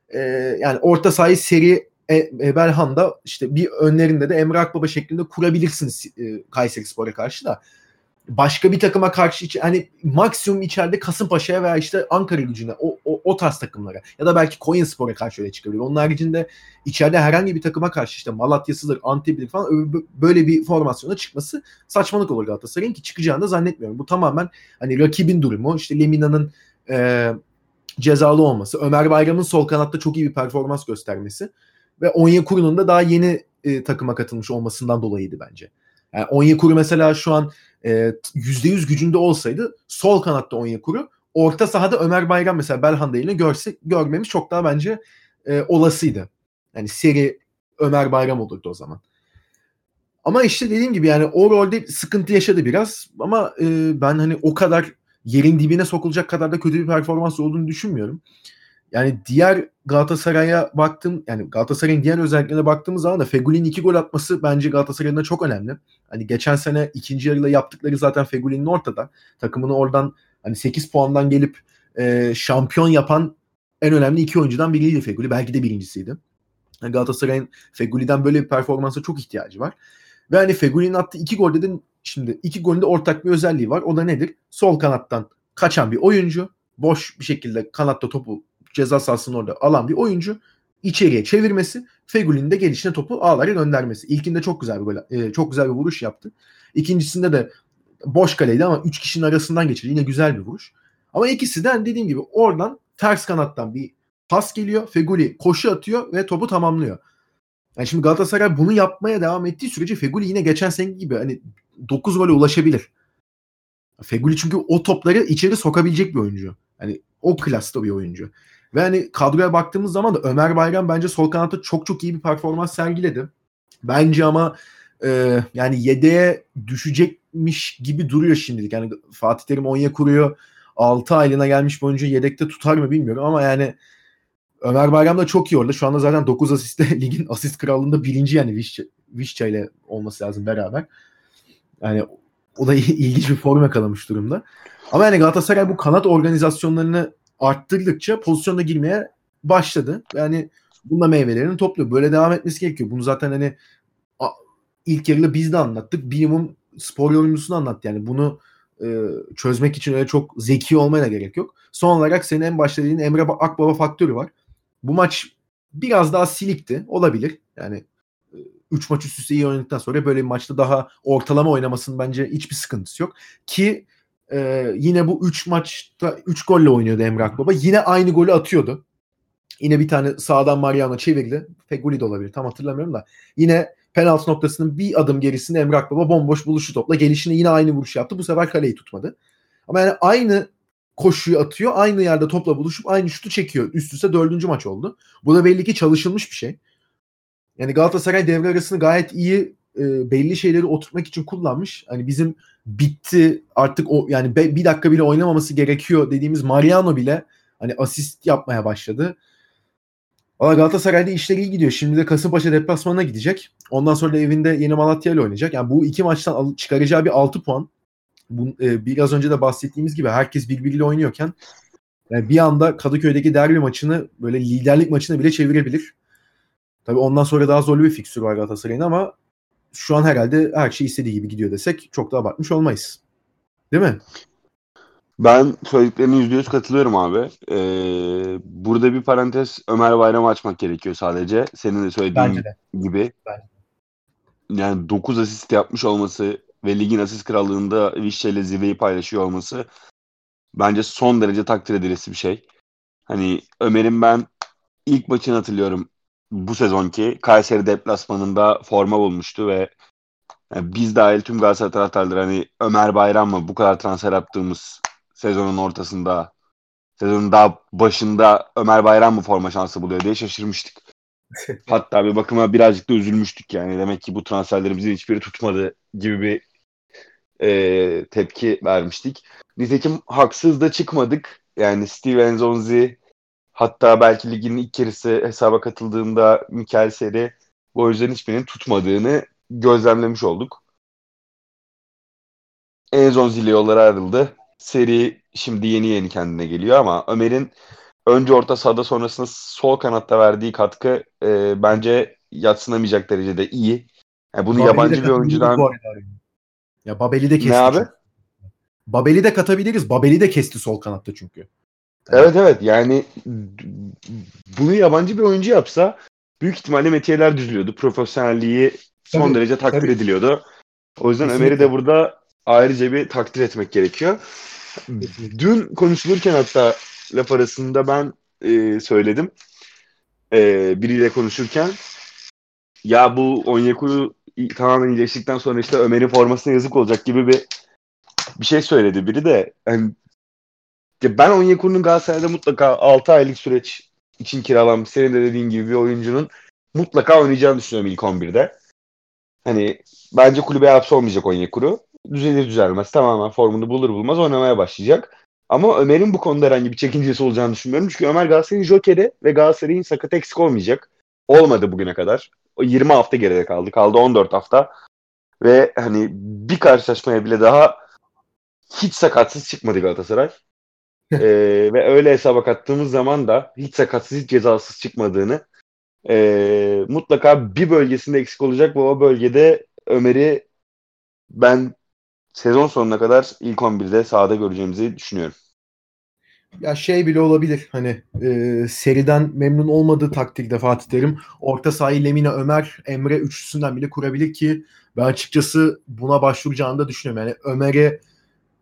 Ee, yani orta sahayı seri e, e, Belhanda işte bir önlerinde de Emre Akbaba şeklinde kurabilirsiniz e, Kayseri Spor'a karşı da başka bir takıma karşı hani maksimum içeride Kasımpaşa'ya veya işte Ankara gücüne o, o, o tarz takımlara ya da belki Konya Spor'a karşı öyle çıkabilir. Onun haricinde içeride herhangi bir takıma karşı işte Malatya'sıdır, Antep'dir falan böyle bir formasyona çıkması saçmalık olur Galatasaray'ın ki çıkacağını da zannetmiyorum. Bu tamamen hani rakibin durumu işte Lemina'nın e, cezalı olması, Ömer Bayram'ın sol kanatta çok iyi bir performans göstermesi ve Onyekuru'nun da daha yeni e, takıma katılmış olmasından dolayıydı bence. Yani Onyekuru mesela şu an e, %100 gücünde olsaydı sol kanatta Onyekuru orta sahada Ömer Bayram mesela Belhanda ile görse, görmemiz çok daha bence e, olasıydı. Yani seri Ömer Bayram olurdu o zaman. Ama işte dediğim gibi yani o rolde sıkıntı yaşadı biraz ama e, ben hani o kadar yerin dibine sokulacak kadar da kötü bir performans olduğunu düşünmüyorum. Yani diğer Galatasaray'a baktım yani Galatasaray'ın diğer özelliklerine baktığımız zaman da Feguli'nin iki gol atması bence Galatasaray'ın çok önemli. Hani geçen sene ikinci yarıda yaptıkları zaten Feguli'nin ortada. Takımını oradan hani 8 puandan gelip e, şampiyon yapan en önemli iki oyuncudan biriydi Feguli. Belki de birincisiydi. Yani Galatasaray'ın Feguli'den böyle bir performansa çok ihtiyacı var. Ve hani Feguli'nin attığı iki golde de şimdi iki golünde ortak bir özelliği var. O da nedir? Sol kanattan kaçan bir oyuncu. Boş bir şekilde kanatta topu ceza sahasının orada alan bir oyuncu içeriye çevirmesi, Feguli'nin de gelişine topu ağlara göndermesi. İlkinde çok güzel bir gol, e, çok güzel bir vuruş yaptı. İkincisinde de boş kaleydi ama 3 kişinin arasından geçirdi. Yine güzel bir vuruş. Ama ikisi de hani dediğim gibi oradan ters kanattan bir pas geliyor. Feguli koşu atıyor ve topu tamamlıyor. Yani şimdi Galatasaray bunu yapmaya devam ettiği sürece Feguli yine geçen seneki gibi hani 9 gole ulaşabilir. Feguli çünkü o topları içeri sokabilecek bir oyuncu. Hani o klasta bir oyuncu. Ve hani kadroya baktığımız zaman da Ömer Bayram bence sol kanatta çok çok iyi bir performans sergiledi. Bence ama e, yani yedeğe düşecekmiş gibi duruyor şimdilik. Yani Fatih Terim Onya kuruyor. 6 aylığına gelmiş bir oyuncu yedekte tutar mı bilmiyorum ama yani Ömer Bayram da çok iyi orada. Şu anda zaten 9 asiste ligin asist krallığında birinci yani Vişça ile olması lazım beraber. Yani o da ilginç bir form yakalamış durumda. Ama yani Galatasaray bu kanat organizasyonlarını arttırdıkça pozisyonda girmeye başladı. Yani bununla meyvelerini topluyor. Böyle devam etmesi gerekiyor. Bunu zaten hani ilk yarıda biz de anlattık. Bilimum spor yorumcusunu anlattı. Yani bunu e, çözmek için öyle çok zeki olmaya da gerek yok. Son olarak senin en başta dediğin Emre Akbaba faktörü var. Bu maç biraz daha silikti. Olabilir. Yani 3 maç üst üste iyi oynadıktan sonra böyle bir maçta daha ortalama oynamasının bence hiçbir sıkıntısı yok. Ki e, yine bu 3 maçta 3 golle oynuyordu Emre Akbaba. Yine aynı golü atıyordu. Yine bir tane sağdan Mariano çevirdi. Feguli de olabilir tam hatırlamıyorum da. Yine penaltı noktasının bir adım gerisinde Emre Akbaba bomboş buluşu topla gelişine yine aynı vuruş yaptı. Bu sefer kaleyi tutmadı. Ama yani aynı koşuyu atıyor. Aynı yerde topla buluşup aynı şutu çekiyor. Üst üste dördüncü maç oldu. Bu da belli ki çalışılmış bir şey. Yani Galatasaray devre arasını gayet iyi e, belli şeyleri oturtmak için kullanmış. Hani bizim bitti artık o yani be, bir dakika bile oynamaması gerekiyor dediğimiz Mariano bile hani asist yapmaya başladı. Valla Galatasaray'da işleri iyi gidiyor. Şimdi de Kasımpaşa deplasmanına gidecek. Ondan sonra da evinde yeni Malatya ile oynayacak. Yani bu iki maçtan al- çıkaracağı bir 6 puan. Bu, e, biraz önce de bahsettiğimiz gibi herkes birbiriyle oynuyorken yani bir anda Kadıköy'deki derbi maçını böyle liderlik maçına bile çevirebilir. Tabii ondan sonra daha zorlu bir fikstür var Galatasaray'ın ama şu an herhalde her şey istediği gibi gidiyor desek çok da abartmış olmayız. Değil mi? Ben söylediklerine yüzde yüz katılıyorum abi. Ee, burada bir parantez Ömer Bayram'ı açmak gerekiyor sadece. Senin de söylediğin de. gibi. Bence. Yani 9 asist yapmış olması ve ligin asist krallığında Vişçe ile zirveyi paylaşıyor olması bence son derece takdir edilesi bir şey. Hani Ömer'in ben ilk maçını hatırlıyorum bu sezonki Kayseri deplasmanında forma bulmuştu ve yani biz dahil tüm Galatasaray taraftarları hani Ömer Bayram mı bu kadar transfer yaptığımız sezonun ortasında sezonun daha başında Ömer Bayram mı forma şansı buluyor diye şaşırmıştık. Hatta bir bakıma birazcık da üzülmüştük yani. Demek ki bu transferlerimizin hiçbiri tutmadı gibi bir e, tepki vermiştik. Nitekim haksız da çıkmadık. Yani Steven Zonzi hatta belki ligin ilk kerisi hesaba katıldığında Mikel Seri bu yüzden hiçbirinin tutmadığını gözlemlemiş olduk. Enzonzi ile yolları ayrıldı seri şimdi yeni yeni kendine geliyor ama Ömer'in önce orta sahada sonrasında sol kanatta verdiği katkı e, bence yatsınamayacak derecede iyi. Yani bunu Babeli yabancı bir oyuncudan ya Babeli de kesti. Ne abi? Babeli de katabiliriz. Babeli de kesti sol kanatta çünkü. Evet evet yani bunu yabancı bir oyuncu yapsa büyük ihtimalle metiyeler düzülüyordu. Profesyonelliği son tabii, derece takdir tabii. ediliyordu. O yüzden Ömer'i de burada ayrıca bir takdir etmek gerekiyor. Dün konuşulurken hatta laf arasında ben e, söyledim. E, biriyle konuşurken ya bu Onyekuru tamamen iyileştikten sonra işte Ömer'in formasına yazık olacak gibi bir bir şey söyledi biri de. Yani, ya ben Onyekuru'nun Galatasaray'da mutlaka 6 aylık süreç için kiralanmış senin de dediğin gibi bir oyuncunun mutlaka oynayacağını düşünüyorum ilk 11'de. Hani bence kulübe hapsolmayacak Onyekuru. Düzelir düzelmez tamamen formunu bulur bulmaz oynamaya başlayacak. Ama Ömer'in bu konuda herhangi bir çekincesi olacağını düşünmüyorum. Çünkü Ömer Galatasaray'ın jokeri ve Galatasaray'ın sakat eksik olmayacak. Olmadı bugüne kadar. O 20 hafta geride kaldı. Kaldı 14 hafta. Ve hani bir karşılaşmaya bile daha hiç sakatsız çıkmadı Galatasaray. Ee, ve öyle hesaba kattığımız zaman da hiç sakatsız hiç cezasız çıkmadığını e, mutlaka bir bölgesinde eksik olacak ve o bölgede Ömer'i ben sezon sonuna kadar ilk 11'de sahada göreceğimizi düşünüyorum. Ya şey bile olabilir hani e, seriden memnun olmadığı takdirde Fatih Terim orta sahayı Lemina Ömer Emre üçlüsünden bile kurabilir ki ben açıkçası buna başvuracağını da düşünüyorum. Yani Ömer'e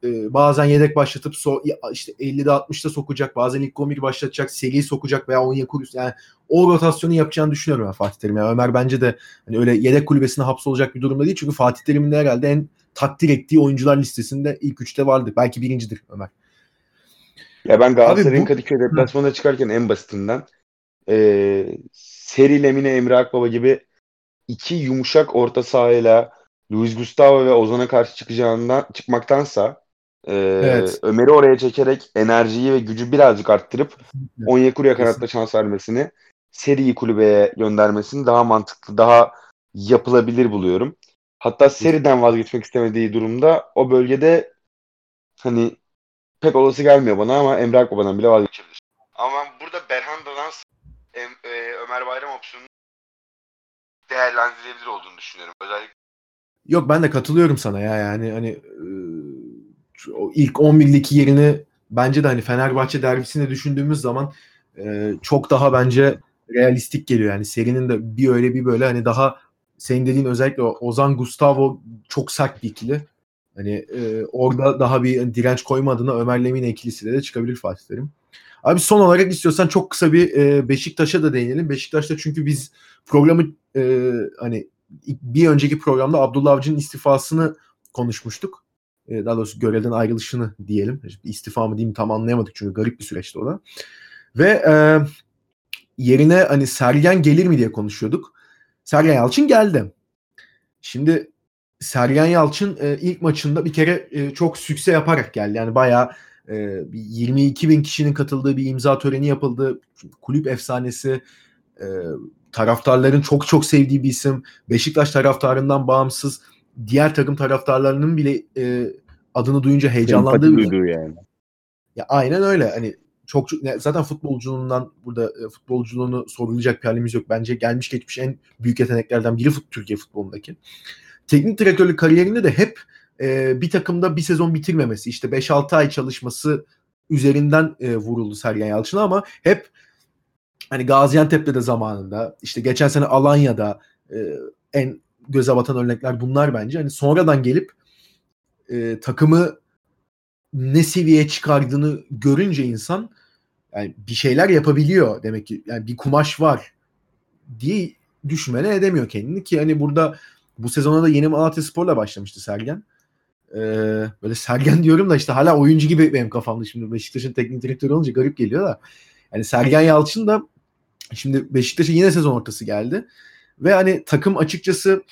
e, bazen yedek başlatıp so, işte 50'de 60'da sokacak. Bazen ilk 11 başlatacak. Seriyi sokacak veya Onyekuru yani o rotasyonu yapacağını düşünüyorum ben Fatih Terim. Yani Ömer bence de hani öyle yedek kulübesine hapsolacak bir durumda değil. Çünkü Fatih Terim'in de herhalde en takdir ettiği oyuncular listesinde ilk üçte vardı. Belki birincidir Ömer. Ya ben Galatasaray'ın bu... Kadıköy deplasmanına çıkarken en basitinden e, Seri Lemine Emre Akbaba gibi iki yumuşak orta sahayla Luis Gustavo ve Ozan'a karşı çıkacağından çıkmaktansa e, evet. Ömer'i oraya çekerek enerjiyi ve gücü birazcık arttırıp Onyekuru'ya kanatta şans vermesini seriyi kulübeye göndermesini daha mantıklı, daha yapılabilir buluyorum. Hatta seriden vazgeçmek istemediği durumda o bölgede hani pek olası gelmiyor bana ama Emre Akbaba'dan bile vazgeçebilir. Ama burada Berhanda'dan e, Ömer Bayram opsiyonu değerlendirilebilir olduğunu düşünüyorum. Özellikle Yok ben de katılıyorum sana ya yani hani o ilk 11'deki yerini bence de hani Fenerbahçe derbisinde düşündüğümüz zaman e, çok daha bence realistik geliyor. Yani serinin de bir öyle bir böyle hani daha senin dediğin özellikle Ozan Gustavo çok sert bir ikili. Hani e, orada daha bir direnç koyma Ömer Lemine ikilisiyle de çıkabilir Fatih Terim. Abi son olarak istiyorsan çok kısa bir e, Beşiktaş'a da değinelim. Beşiktaş'ta çünkü biz programı e, hani bir önceki programda Abdullah Avcı'nın istifasını konuşmuştuk. E, daha doğrusu görevden ayrılışını diyelim. İstifa mı diyeyim tam anlayamadık çünkü garip bir süreçti o da. Ve e, yerine hani Sergen gelir mi diye konuşuyorduk. Sergen Yalçın geldi. Şimdi Sergen Yalçın e, ilk maçında bir kere e, çok sükse yaparak geldi. Yani bayağı e, 22 bin kişinin katıldığı bir imza töreni yapıldı. Kulüp efsanesi e, taraftarların çok çok sevdiği bir isim. Beşiktaş taraftarından bağımsız diğer takım taraftarlarının bile e, adını duyunca heyecanlandığı bir yani. Ya aynen öyle. Hani çok, çok zaten futbolculuğundan burada e, futbolculuğunu sorulacak bir halimiz yok. Bence gelmiş geçmiş en büyük yeteneklerden biri fut, Türkiye futbolundaki. Teknik direktörlük kariyerinde de hep e, bir takımda bir sezon bitirmemesi, işte 5-6 ay çalışması üzerinden e, vuruldu Sergen Yalçın'a ama hep hani Gaziantep'te de zamanında işte geçen sene Alanya'da e, en göze batan örnekler bunlar bence. Hani sonradan gelip e, takımı ne seviyeye çıkardığını görünce insan yani bir şeyler yapabiliyor demek ki yani bir kumaş var diye düşmene edemiyor kendini ki hani burada bu sezona da yeni Malatya Spor'la başlamıştı Sergen. Ee, böyle Sergen diyorum da işte hala oyuncu gibi benim kafamda şimdi Beşiktaş'ın teknik direktörü olunca garip geliyor da. Yani Sergen Yalçın da şimdi Beşiktaş'a yine sezon ortası geldi. Ve hani takım açıkçası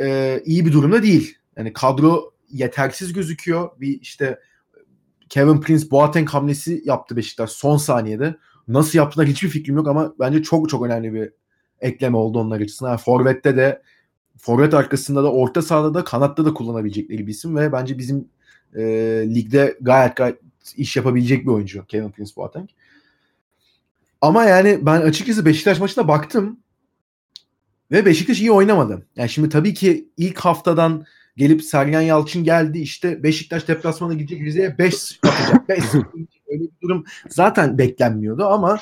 e, iyi bir durumda değil. Yani kadro yetersiz gözüküyor. Bir işte Kevin Prince Boateng hamlesi yaptı Beşiktaş son saniyede. Nasıl yaptılar hiçbir fikrim yok ama bence çok çok önemli bir ekleme oldu onlar açısından. Yani Forvet'te de forvet arkasında da orta sahada da kanatta da kullanabilecekleri bir isim ve bence bizim e, ligde gayet gayet iş yapabilecek bir oyuncu Kevin Prince Boateng. Ama yani ben açıkçası Beşiktaş maçına baktım ve Beşiktaş iyi oynamadı. Yani şimdi tabii ki ilk haftadan gelip Sergen Yalçın geldi işte Beşiktaş deplasmana gidecek Rize'ye 5 atacak. 5 öyle bir durum zaten beklenmiyordu ama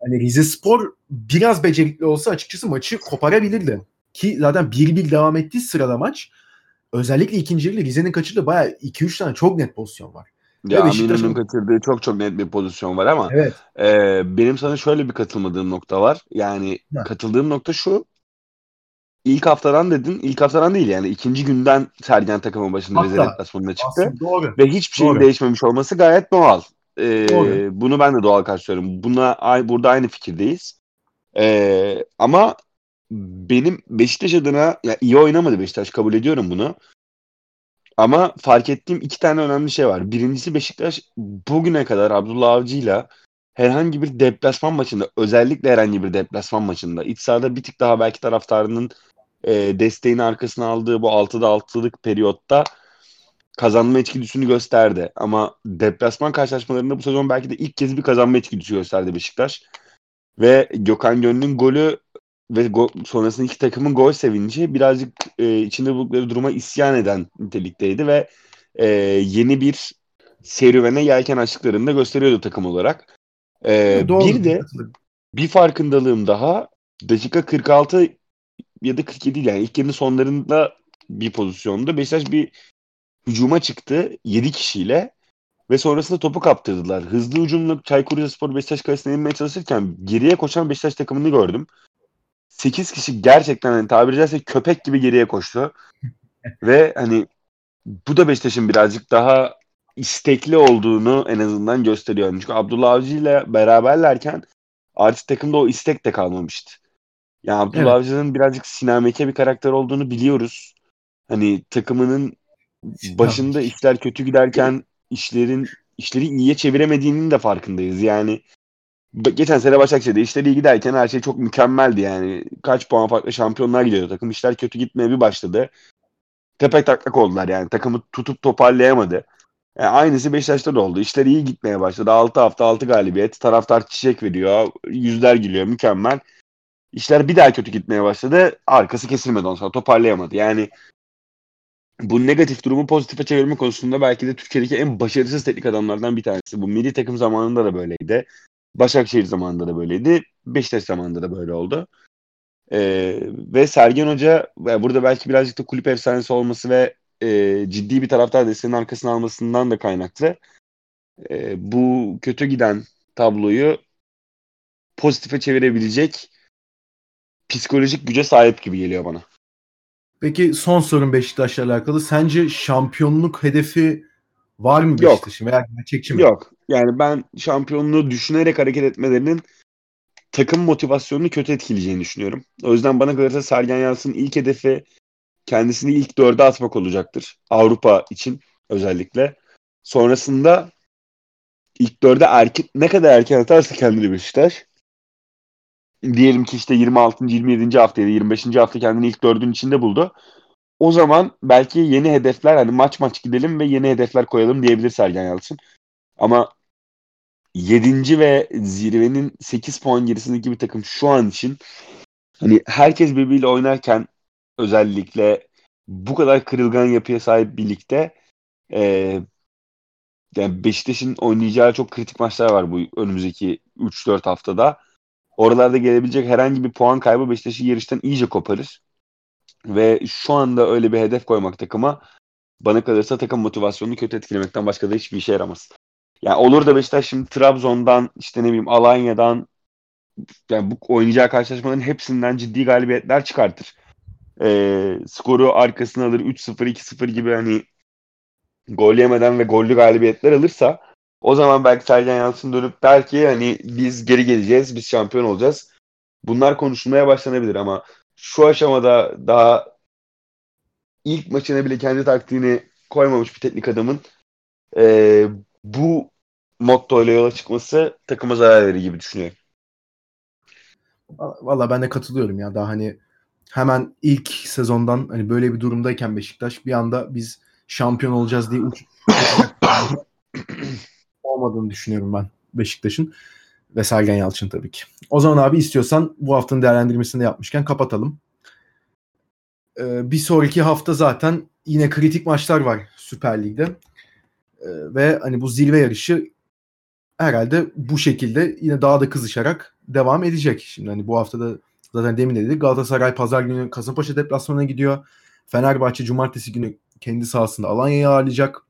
hani Rize Spor biraz becerikli olsa açıkçası maçı koparabilirdi. Ki zaten 1-1 devam ettiği sırada maç özellikle ikinci yarıda Rize'nin kaçırdığı bayağı 2-3 tane çok net pozisyon var. Ya Aminu'nun kaçırdığı çok çok net bir pozisyon var ama evet. e, benim sana şöyle bir katılmadığım nokta var. Yani ha. katıldığım nokta şu. İlk haftadan dedin. İlk haftadan değil yani ikinci günden Sergen takımın başında Hatta, Rize deplasmanına çıktı. Aslında doğru. Ve hiçbir şeyin Doğru. değişmemiş olması gayet doğal. Ee, Doğru. bunu ben de doğal karşılıyorum. Buna burada aynı fikirdeyiz. Ee, ama benim Beşiktaş adına ya iyi oynamadı Beşiktaş kabul ediyorum bunu. Ama fark ettiğim iki tane önemli şey var. Birincisi Beşiktaş bugüne kadar Abdullah Avcı'yla herhangi bir deplasman maçında özellikle herhangi bir deplasman maçında iç sahada bir tık daha belki taraftarının e, desteğini arkasına aldığı bu 6'da 6'lık periyotta kazanma içgüdüsünü gösterdi. Ama deplasman karşılaşmalarında bu sezon belki de ilk kez bir kazanma içgüdüsü gösterdi Beşiktaş. Ve Gökhan Gönül'ün golü ve go- sonrasında iki takımın gol sevinci birazcık e, içinde buldukları duruma isyan eden nitelikteydi ve e, yeni bir serüvene yelken açtıklarını da gösteriyordu takım olarak. E, Doğru. bir de bir farkındalığım daha dakika 46 ya da 47 yani ilk yarının sonlarında bir pozisyonda Beşiktaş bir hücuma çıktı 7 kişiyle ve sonrasında topu kaptırdılar. Hızlı hücumla Çaykur Rizespor Beşiktaş kalesine inmeye çalışırken geriye koşan Beşiktaş takımını gördüm. 8 kişi gerçekten hani tabiri caizse köpek gibi geriye koştu. ve hani bu da Beşiktaş'ın birazcık daha istekli olduğunu en azından gösteriyor. Çünkü Abdullah Avcı ile beraberlerken artık takımda o istek de kalmamıştı. Yani Abdullah Evet. Avcı'nın birazcık sinameke bir karakter olduğunu biliyoruz. Hani takımının başında işler kötü giderken işlerin işleri iyiye çeviremediğinin de farkındayız. Yani geçen sene Başakşehir'de işleri iyi giderken her şey çok mükemmeldi yani. Kaç puan farklı şampiyonlar gidiyordu takım. İşler kötü gitmeye bir başladı. Tepe taklak oldular yani. Takımı tutup toparlayamadı. Yani aynısı Beşiktaş'ta da oldu. İşler iyi gitmeye başladı. 6 hafta 6 galibiyet. Taraftar çiçek veriyor. Yüzler gülüyor. Mükemmel. İşler bir daha kötü gitmeye başladı. Arkası kesilmedi ondan sonra. Toparlayamadı. Yani bu negatif durumu pozitife çevirme konusunda belki de Türkiye'deki en başarısız teknik adamlardan bir tanesi. Bu milli takım zamanında da böyleydi. Başakşehir zamanında da böyleydi. Beşiktaş zamanında da böyle oldu. Ee, ve Sergen Hoca burada belki birazcık da kulüp efsanesi olması ve e, ciddi bir taraftar desteğinin arkasına almasından da kaynaklı. e, bu kötü giden tabloyu pozitife çevirebilecek psikolojik güce sahip gibi geliyor bana. Peki son sorun Beşiktaş'la alakalı. Sence şampiyonluk hedefi var mı. Beşiktaş'ın veya gerçekçi mi? Yok. Yani ben şampiyonluğu düşünerek hareket etmelerinin takım motivasyonunu kötü etkileyeceğini düşünüyorum. O yüzden bana kalırsa Sergen Yalçın'ın ilk hedefi kendisini ilk dörde atmak olacaktır. Avrupa için özellikle. Sonrasında ilk dörde erken, ne kadar erken atarsa kendini Beşiktaş. Diyelim ki işte 26. 27. hafta ya da 25. hafta kendini ilk dördün içinde buldu. O zaman belki yeni hedefler hani maç maç gidelim ve yeni hedefler koyalım diyebilir Sergen Yalçın. Ama 7. ve zirvenin 8 puan gerisindeki bir takım şu an için hani herkes birbiriyle oynarken özellikle bu kadar kırılgan yapıya sahip birlikte eee yani Beşiktaş'ın oynayacağı çok kritik maçlar var bu önümüzdeki 3-4 haftada. Oralarda gelebilecek herhangi bir puan kaybı Beşiktaş'ı yarıştan iyice koparır. Ve şu anda öyle bir hedef koymak takıma bana kalırsa takım motivasyonunu kötü etkilemekten başka da hiçbir işe yaramaz. Yani olur da Beşiktaş şimdi Trabzon'dan işte ne bileyim Alanya'dan yani bu oynayacağı karşılaşmaların hepsinden ciddi galibiyetler çıkartır. Ee, skoru arkasına alır 3-0 2-0 gibi hani gol yemeden ve gollü galibiyetler alırsa o zaman belki Sergen Yalçın dönüp der ki hani biz geri geleceğiz, biz şampiyon olacağız. Bunlar konuşulmaya başlanabilir ama şu aşamada daha ilk maçına bile kendi taktiğini koymamış bir teknik adamın eee, bu motto ile yola çıkması takıma zarar verir gibi düşünüyorum. Valla ben de katılıyorum ya. Daha hani hemen ilk sezondan hani böyle bir durumdayken Beşiktaş bir anda biz şampiyon olacağız diye uç olmadığını düşünüyorum ben Beşiktaş'ın ve Sergen Yalçın tabii ki. O zaman abi istiyorsan bu haftanın değerlendirmesini de yapmışken kapatalım. Ee, bir sonraki hafta zaten yine kritik maçlar var Süper Lig'de. Ee, ve hani bu zirve yarışı herhalde bu şekilde yine daha da kızışarak devam edecek. Şimdi hani bu haftada zaten demin de dedik Galatasaray pazar günü Kasımpaşa deplasmanına gidiyor. Fenerbahçe cumartesi günü kendi sahasında Alanya'yı ağırlayacak.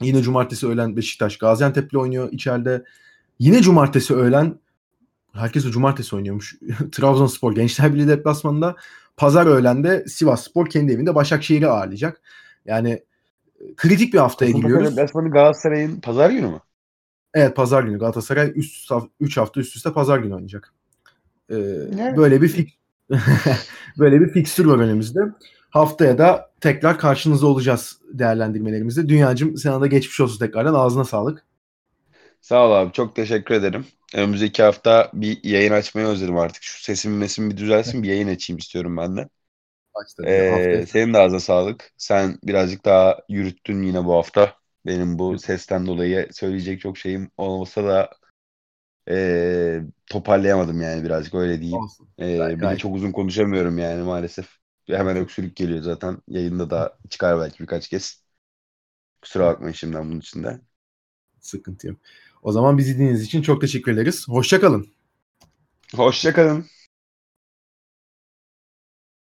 Yine cumartesi öğlen Beşiktaş Gaziantep'le oynuyor içeride. Yine cumartesi öğlen herkes de cumartesi oynuyormuş. Trabzonspor Gençler Birliği deplasmanında. pazar öğlende Sivas Spor kendi evinde Başakşehir'i ağırlayacak. Yani e, kritik bir haftaya giriyoruz. Deplasmanı Galatasaray'ın pazar günü mü? Evet pazar günü Galatasaray 3 hafta üst üste pazar günü oynayacak. Ee, böyle bir fik böyle bir fikstür var önümüzde. Haftaya da tekrar karşınızda olacağız değerlendirmelerimizde. Dünyacım sana da geçmiş olsun tekrardan. Ağzına sağlık. Sağ ol abi. Çok teşekkür ederim. Önümüzdeki hafta bir yayın açmayı özledim artık. Şu sesim mesim bir düzelsin bir yayın açayım istiyorum ben de. Ee, senin de ağzına sağlık. Sen birazcık daha yürüttün yine bu hafta. Benim bu sesten dolayı söyleyecek çok şeyim olmasa da e, toparlayamadım yani birazcık öyle diyeyim. E, bir de çok uzun konuşamıyorum yani maalesef. Hemen öksürük geliyor zaten. Yayında da çıkar belki birkaç kez. Kusura bakmayın şimdiden bunun için de. Sıkıntı yok. O zaman bizi dinlediğiniz için çok teşekkür ederiz. Hoşçakalın. Hoşçakalın.